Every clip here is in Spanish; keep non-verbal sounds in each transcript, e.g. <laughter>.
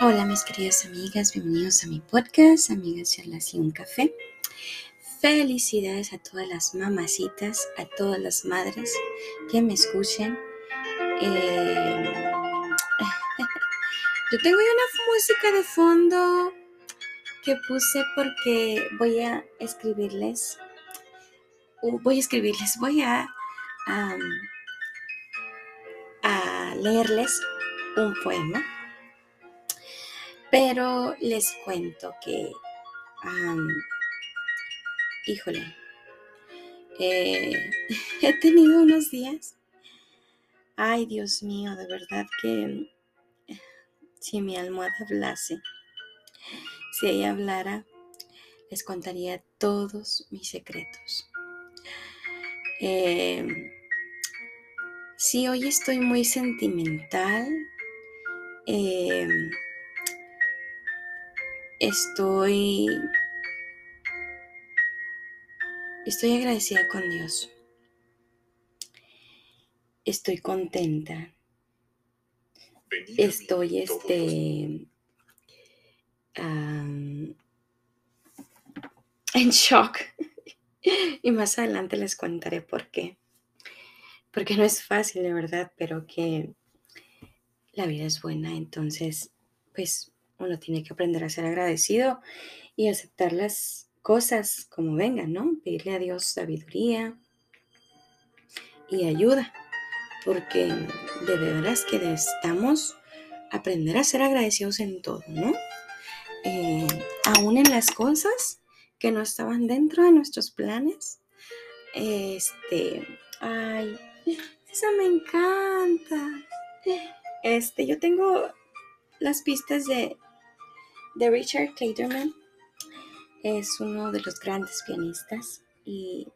Hola mis queridas amigas, bienvenidos a mi podcast, amigas charlas y un café. Felicidades a todas las mamacitas, a todas las madres que me escuchen. Eh, <laughs> yo tengo una música de fondo que puse porque voy a escribirles, voy a escribirles, voy a, a leerles un poema pero les cuento que, híjole, eh, <laughs> he tenido unos días. Ay, Dios mío, de verdad que si mi almohada hablase, si ella hablara, les contaría todos mis secretos. Eh, sí, hoy estoy muy sentimental. Eh, estoy estoy agradecida con Dios. Estoy contenta. Estoy este en shock. y más adelante les contaré por qué. Porque no es fácil, de verdad, pero que la vida es buena, entonces, pues uno tiene que aprender a ser agradecido y aceptar las cosas como vengan, ¿no? Pedirle a Dios sabiduría y ayuda, porque de veras que necesitamos aprender a ser agradecidos en todo, ¿no? Eh, aún en las cosas que no estaban dentro de nuestros planes. Este, ay, esa me encanta. Este, yo tengo las pistas de de Richard Clayderman. Es uno de los grandes pianistas y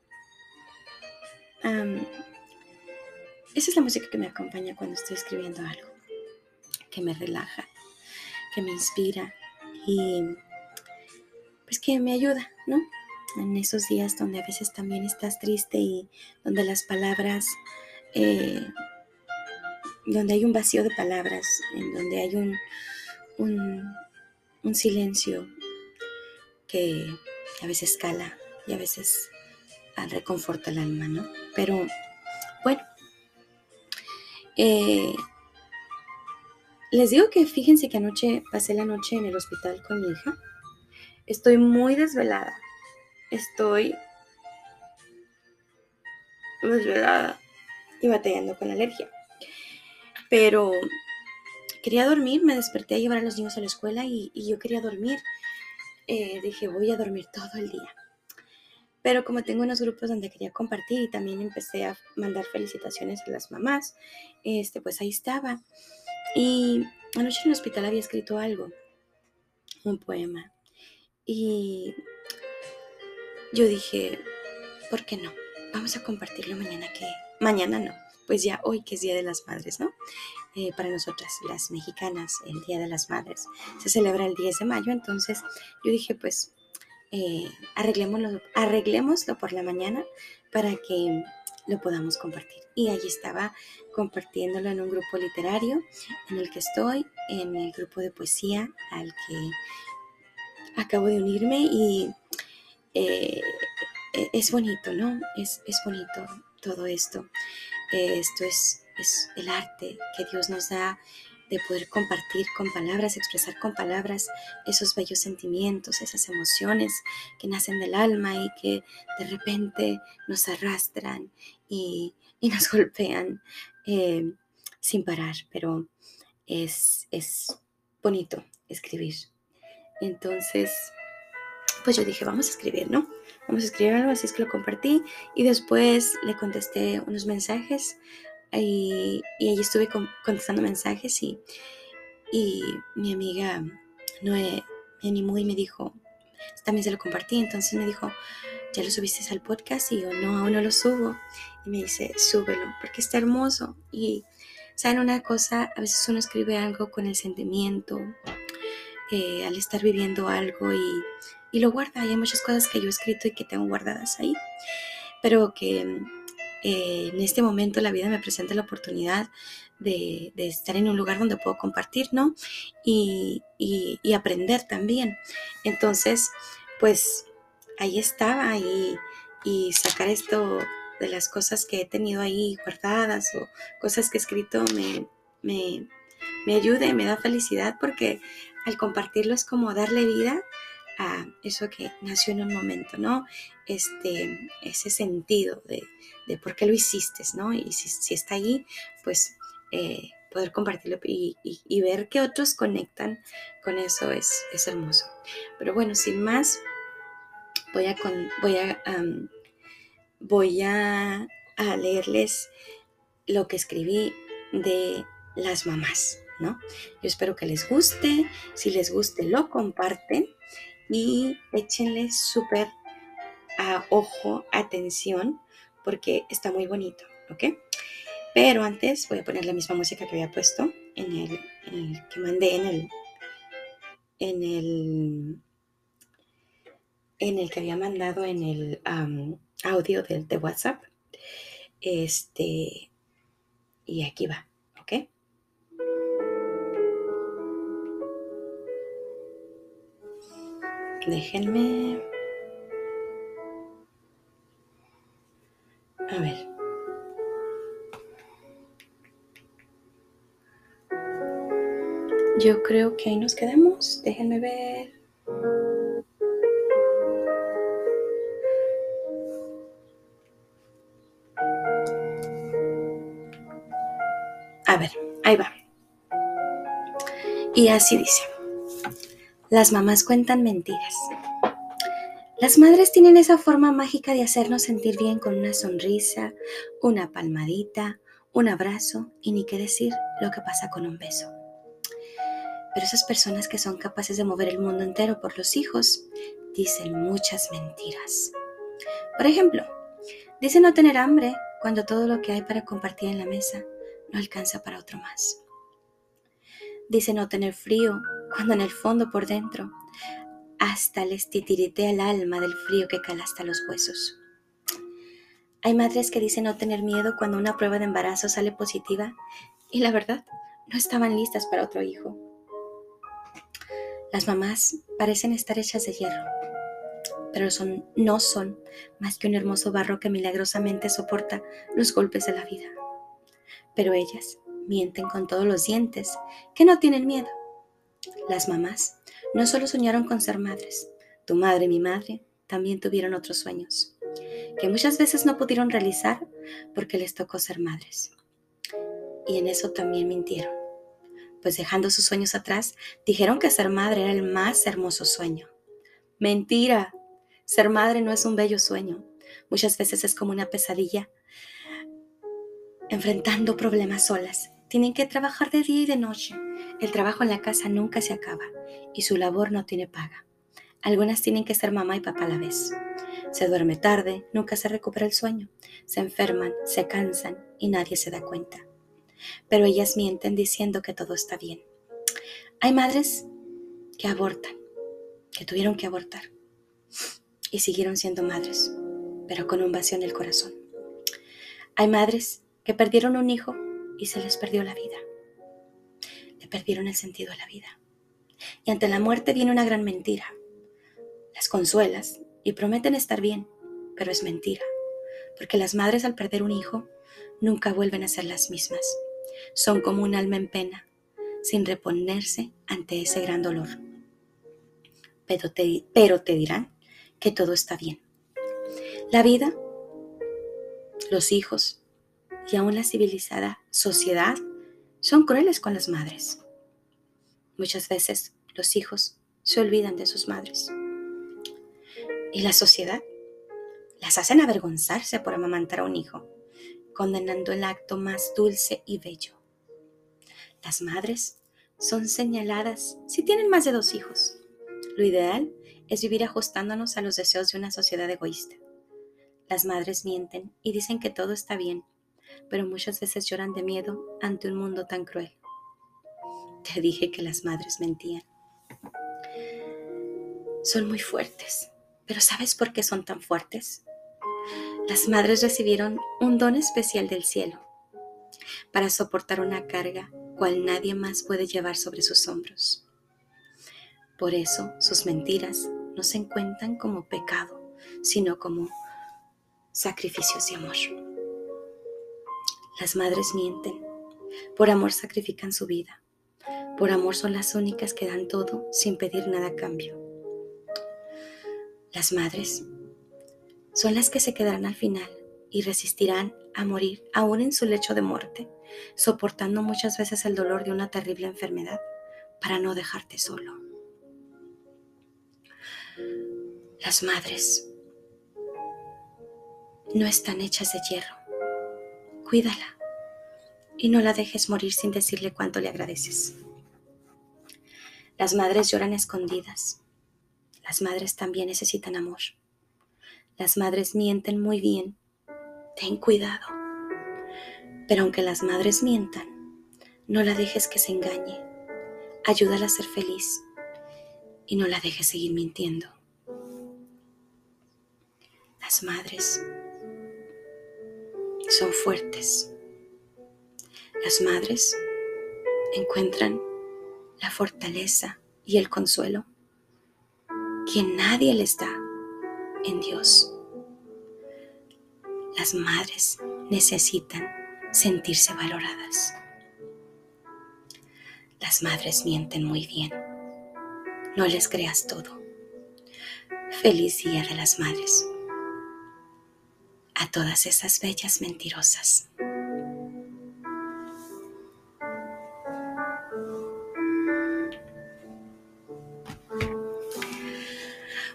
esa es la música que me acompaña cuando estoy escribiendo algo, que me relaja, que me inspira y pues que me ayuda, ¿no? En esos días donde a veces también estás triste y donde las palabras, eh, donde hay un vacío de palabras, en donde hay un, un un silencio que a veces cala y a veces reconforta el alma, ¿no? Pero bueno, eh, les digo que fíjense que anoche pasé la noche en el hospital con mi hija. Estoy muy desvelada. Estoy desvelada y batallando con alergia. Pero quería dormir, me desperté a llevar a los niños a la escuela y, yo quería dormir. Eh, dije, voy a dormir todo el día. Pero como tengo unos grupos donde quería compartir y también empecé a mandar felicitaciones a las mamás, este, pues ahí estaba. Y anoche en el hospital había escrito algo, un poema. Y yo dije, ¿por qué no? Vamos a compartirlo mañana que... Mañana no, pues ya hoy que es Día de las Madres, ¿no? Eh, para nosotras, las mexicanas, el Día de las Madres. Se celebra el 10 de mayo, entonces yo dije, pues, eh, arreglémoslo, arreglémoslo por la mañana para que lo podamos compartir. Y allí estaba compartiéndolo en un grupo literario en el que estoy, en el grupo de poesía al que acabo de unirme y eh, e-, es bonito, ¿no? Es, es bonito todo esto. Esto es es el arte que Dios nos da de poder compartir con palabras, expresar con palabras esos bellos sentimientos, esas emociones que nacen del alma y que de repente nos arrastran y, nos <laughs> golpean eh, sin parar, pero es, es bonito escribir. Entonces, pues yo dije, vamos a escribir, ¿no? Vamos a escribir algo, así es que lo compartí y después le contesté unos mensajes y, y ahí estuve contestando mensajes y, y mi amiga Noé me animó y me dijo, también se lo compartí, entonces me dijo, ¿ya lo subiste al podcast? Y yo, no, aún no lo subo. Y me dice, súbelo, porque está hermoso. Y, ¿saben una cosa? A veces uno escribe algo con el sentimiento, eh, al estar viviendo algo y, y lo guarda. Y hay muchas cosas que yo he escrito y que tengo guardadas ahí, pero que eh, en este momento la vida me presenta la oportunidad de, estar en un lugar donde puedo compartir, ¿no? Y, y, aprender también. Entonces, pues ahí estaba y, y sacar esto de las cosas que he tenido ahí guardadas o cosas que he escrito me, me, me ayuda y me da felicidad porque al compartirlo es como darle vida a eso que nació en un momento, ¿no? Este, ese sentido de, de por qué lo hiciste, ¿no? Y si, está ahí, pues eh, poder compartirlo y, ver que otros conectan con eso es, es hermoso. Pero bueno, sin más, voy a, con, voy a, voy a leerles lo que escribí de las mamás, ¿no? Yo espero que les guste, si les guste lo comparten y échenle súper a ojo, atención, porque está muy bonito, ¿ok? Pero antes voy a poner la misma música que había puesto en el, que mandé en el, en el, en el que había mandado en el audio de, de WhatsApp. Este, y aquí va, Déjenme. A ver. Yo creo que ahí nos quedamos. Déjenme ver. A ver, ahí va. Y así dice. Las mamás cuentan mentiras. Las madres tienen esa forma mágica de hacernos sentir bien con una sonrisa, una palmadita, un abrazo y ni qué decir lo que pasa con un beso. Pero esas personas que son capaces de mover el mundo entero por los hijos dicen muchas mentiras. Por ejemplo, dicen no tener hambre cuando todo lo que hay para compartir en la mesa no alcanza para otro más. Dicen no tener frío cuando en el fondo por dentro hasta les titiritea el alma del frío que cala hasta los huesos. Hay madres que dicen no tener miedo cuando una prueba de embarazo sale positiva y la verdad no estaban listas para otro hijo. Las mamás parecen estar hechas de hierro, pero son, no son más que un hermoso barro que milagrosamente soporta los golpes de la vida. Pero ellas mienten con todos los dientes, que no tienen miedo. Las mamás no solo soñaron con ser madres, tu madre y mi madre también tuvieron otros sueños, que muchas veces no pudieron realizar porque les tocó ser madres. Y en eso también mintieron, pues dejando sus sueños atrás, dijeron que ser madre era el más hermoso sueño. Mentira, ser madre no es un bello sueño, muchas veces es como una pesadilla, enfrentando problemas solas. Tienen que trabajar de día y de noche el trabajo en la casa nunca se acaba y su labor no tiene paga. Algunas tienen que ser mamá y papá a la vez. Se duerme tarde, nunca se recupera el sueño, se enferman, se cansan y nadie se da cuenta. Pero ellas mienten diciendo que todo está bien. Hay madres que abortan, que tuvieron que abortar y siguieron siendo madres, pero con un vacío en el corazón. Hay madres que perdieron un hijo y se les perdió la vida perdieron el sentido de la vida. Y ante la muerte viene una gran mentira. Las consuelas y prometen estar bien, pero es mentira, porque las madres al perder un hijo nunca vuelven a ser las mismas. Son como un alma en pena, sin reponerse ante ese gran dolor. Pero te, pero te dirán que todo está bien. La vida, los hijos y aún la civilizada sociedad son crueles con las madres. Muchas veces los hijos se olvidan de sus madres. Y la sociedad las hacen avergonzarse por amamantar a un hijo, condenando el acto más dulce y bello. Las madres son señaladas si tienen más de dos hijos. Lo ideal es vivir ajustándonos a los deseos de una sociedad egoísta. Las madres mienten y dicen que todo está bien, pero muchas veces lloran de miedo ante un mundo tan cruel. Te dije que las madres mentían. Son muy fuertes, pero ¿sabes por qué son tan fuertes? Las madres recibieron un don especial del cielo para soportar una carga cual nadie más puede llevar sobre sus hombros. Por eso sus mentiras no se encuentran como pecado, sino como sacrificios de amor. Las madres mienten, por amor sacrifican su vida, por amor son las únicas que dan todo sin pedir nada a cambio. Las madres son las que se quedarán al final y resistirán a morir aún en su lecho de muerte, soportando muchas veces el dolor de una terrible enfermedad para no dejarte solo. Las madres no están hechas de hierro. Cuídala y no la dejes morir sin decirle cuánto le agradeces. Las madres lloran escondidas. Las madres también necesitan amor. Las madres mienten muy bien. Ten cuidado. Pero aunque las madres mientan, no la dejes que se engañe. Ayúdala a ser feliz y no la dejes seguir mintiendo. Las madres son fuertes. Las madres encuentran la fortaleza y el consuelo que nadie les da en Dios. Las madres necesitan sentirse valoradas. Las madres mienten muy bien. No les creas todo. Feliz Día de las Madres. A todas esas bellas mentirosas.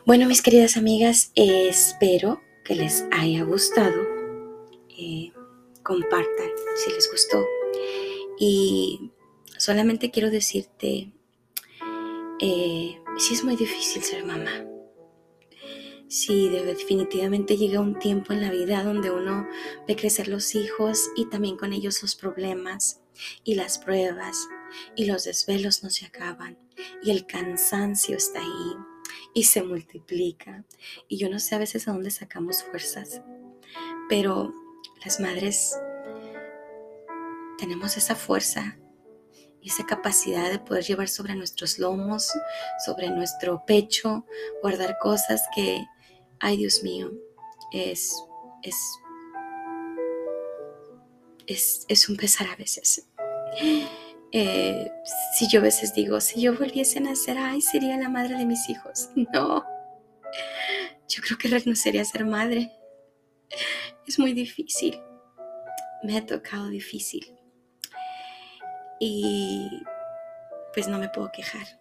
Bueno, mis queridas amigas, espero que les haya gustado. Eh, compartan si les gustó. Y solamente quiero decirte, eh, si es muy difícil ser mamá. Si definitivamente llega un tiempo en la vida donde uno ve crecer los hijos y también con ellos los problemas y las pruebas y los desvelos no se acaban y el cansancio está ahí y se multiplica. Y yo no sé a veces a dónde sacamos fuerzas, pero las madres tenemos esa fuerza y esa capacidad de poder llevar sobre nuestros lomos, sobre nuestro pecho, guardar cosas que, ay Dios mío, es, es, es, es un pesar a veces. <gasps> Eh, si yo a veces digo, si yo volviese a nacer, ay, sería la madre de mis hijos. <laughs> No, yo creo que renunciaría a ser madre. Es muy difícil. Me ha tocado difícil. Y pues no me puedo quejar.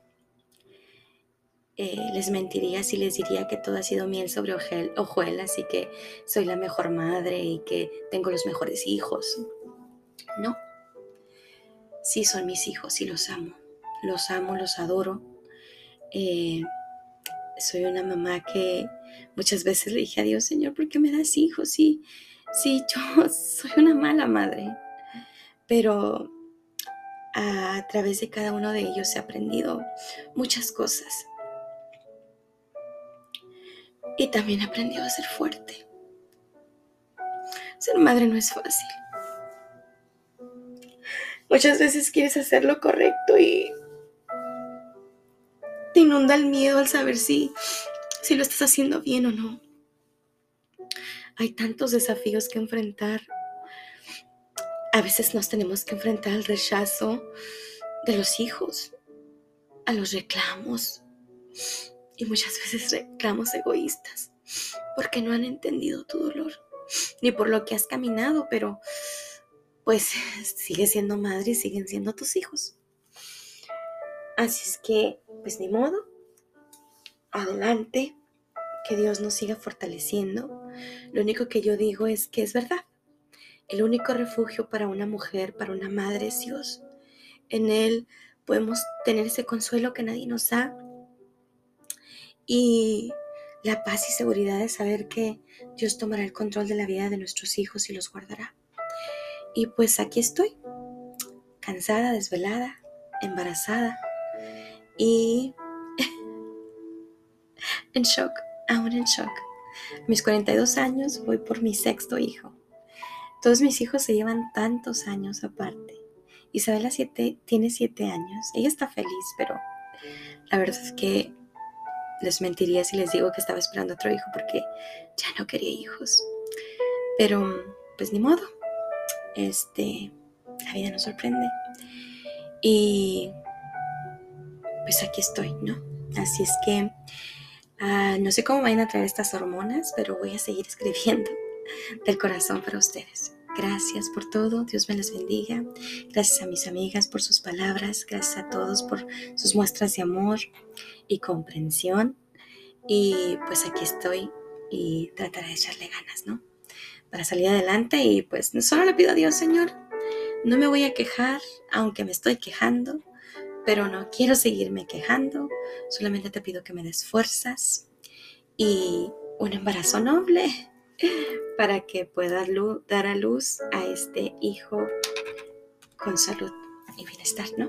Eh, les mentiría si les diría que todo ha sido miel sobre hojuelas y que soy la mejor madre y que tengo los mejores hijos. No, sí son mis hijos y los amo. Los amo, los adoro. Eh, soy una mamá que muchas veces le dije a Dios, Señor, ¿por qué me das hijos? Sí, sí, <laughs> yo soy una mala madre. Pero a través de cada uno de ellos he aprendido muchas cosas. Y también he aprendido a ser fuerte. Ser madre no es fácil. Muchas veces quieres hacer lo correcto y te inunda el miedo al saber si, si lo estás haciendo bien o no. Hay tantos desafíos que enfrentar. A veces nos tenemos que enfrentar al rechazo de los hijos, a los reclamos y muchas veces reclamos egoístas porque no han entendido tu dolor ni por lo que has caminado, pero pues sigue siendo madre y siguen siendo tus hijos. Así es que, pues ni modo, adelante, que Dios nos siga fortaleciendo. Lo único que yo digo es que es verdad. El único refugio para una mujer, para una madre es Dios. En Él podemos tener ese consuelo que nadie nos da y la paz y seguridad de saber que Dios tomará el control de la vida de nuestros hijos y los guardará. Y pues aquí estoy, cansada, desvelada, embarazada y <laughs> en shock, aún en shock. mis 42 años voy por mi sexto hijo. Todos mis hijos se llevan tantos años aparte. Isabela siete, tiene 7 años. Ella está feliz, pero la verdad es que les mentiría si les digo que estaba esperando otro hijo porque ya no quería hijos. Pero, pues ni modo. Este, la vida nos sorprende. Y pues aquí estoy, ¿no? Así es que ah, no sé cómo vayan a traer estas hormonas, pero voy a seguir <laughs> escribiendo del corazón para ustedes. Gracias por todo, Dios me les bendiga. Gracias a mis amigas por sus palabras, gracias a todos por sus muestras de amor y comprensión. Y pues aquí estoy y trataré de echarle ganas, ¿no? Para salir adelante y pues solo le pido a Dios, Señor, no me voy a quejar, aunque me estoy quejando, pero no quiero seguirme quejando, solamente te pido que me des fuerzas y un embarazo noble <laughs> para que pueda dar a luz a este hijo con salud y bienestar, ¿no?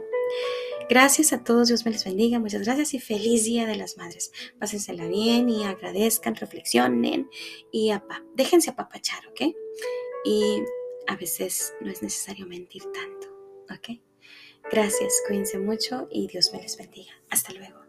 Gracias a todos, Dios me les bendiga, muchas gracias y feliz Día de las Madres. Pásensela bien y agradezcan, reflexionen y déjense apapachar, ¿ok? Y a veces no es necesario mentir tanto, ¿ok? Gracias, cuídense mucho y Dios me les bendiga. Hasta luego.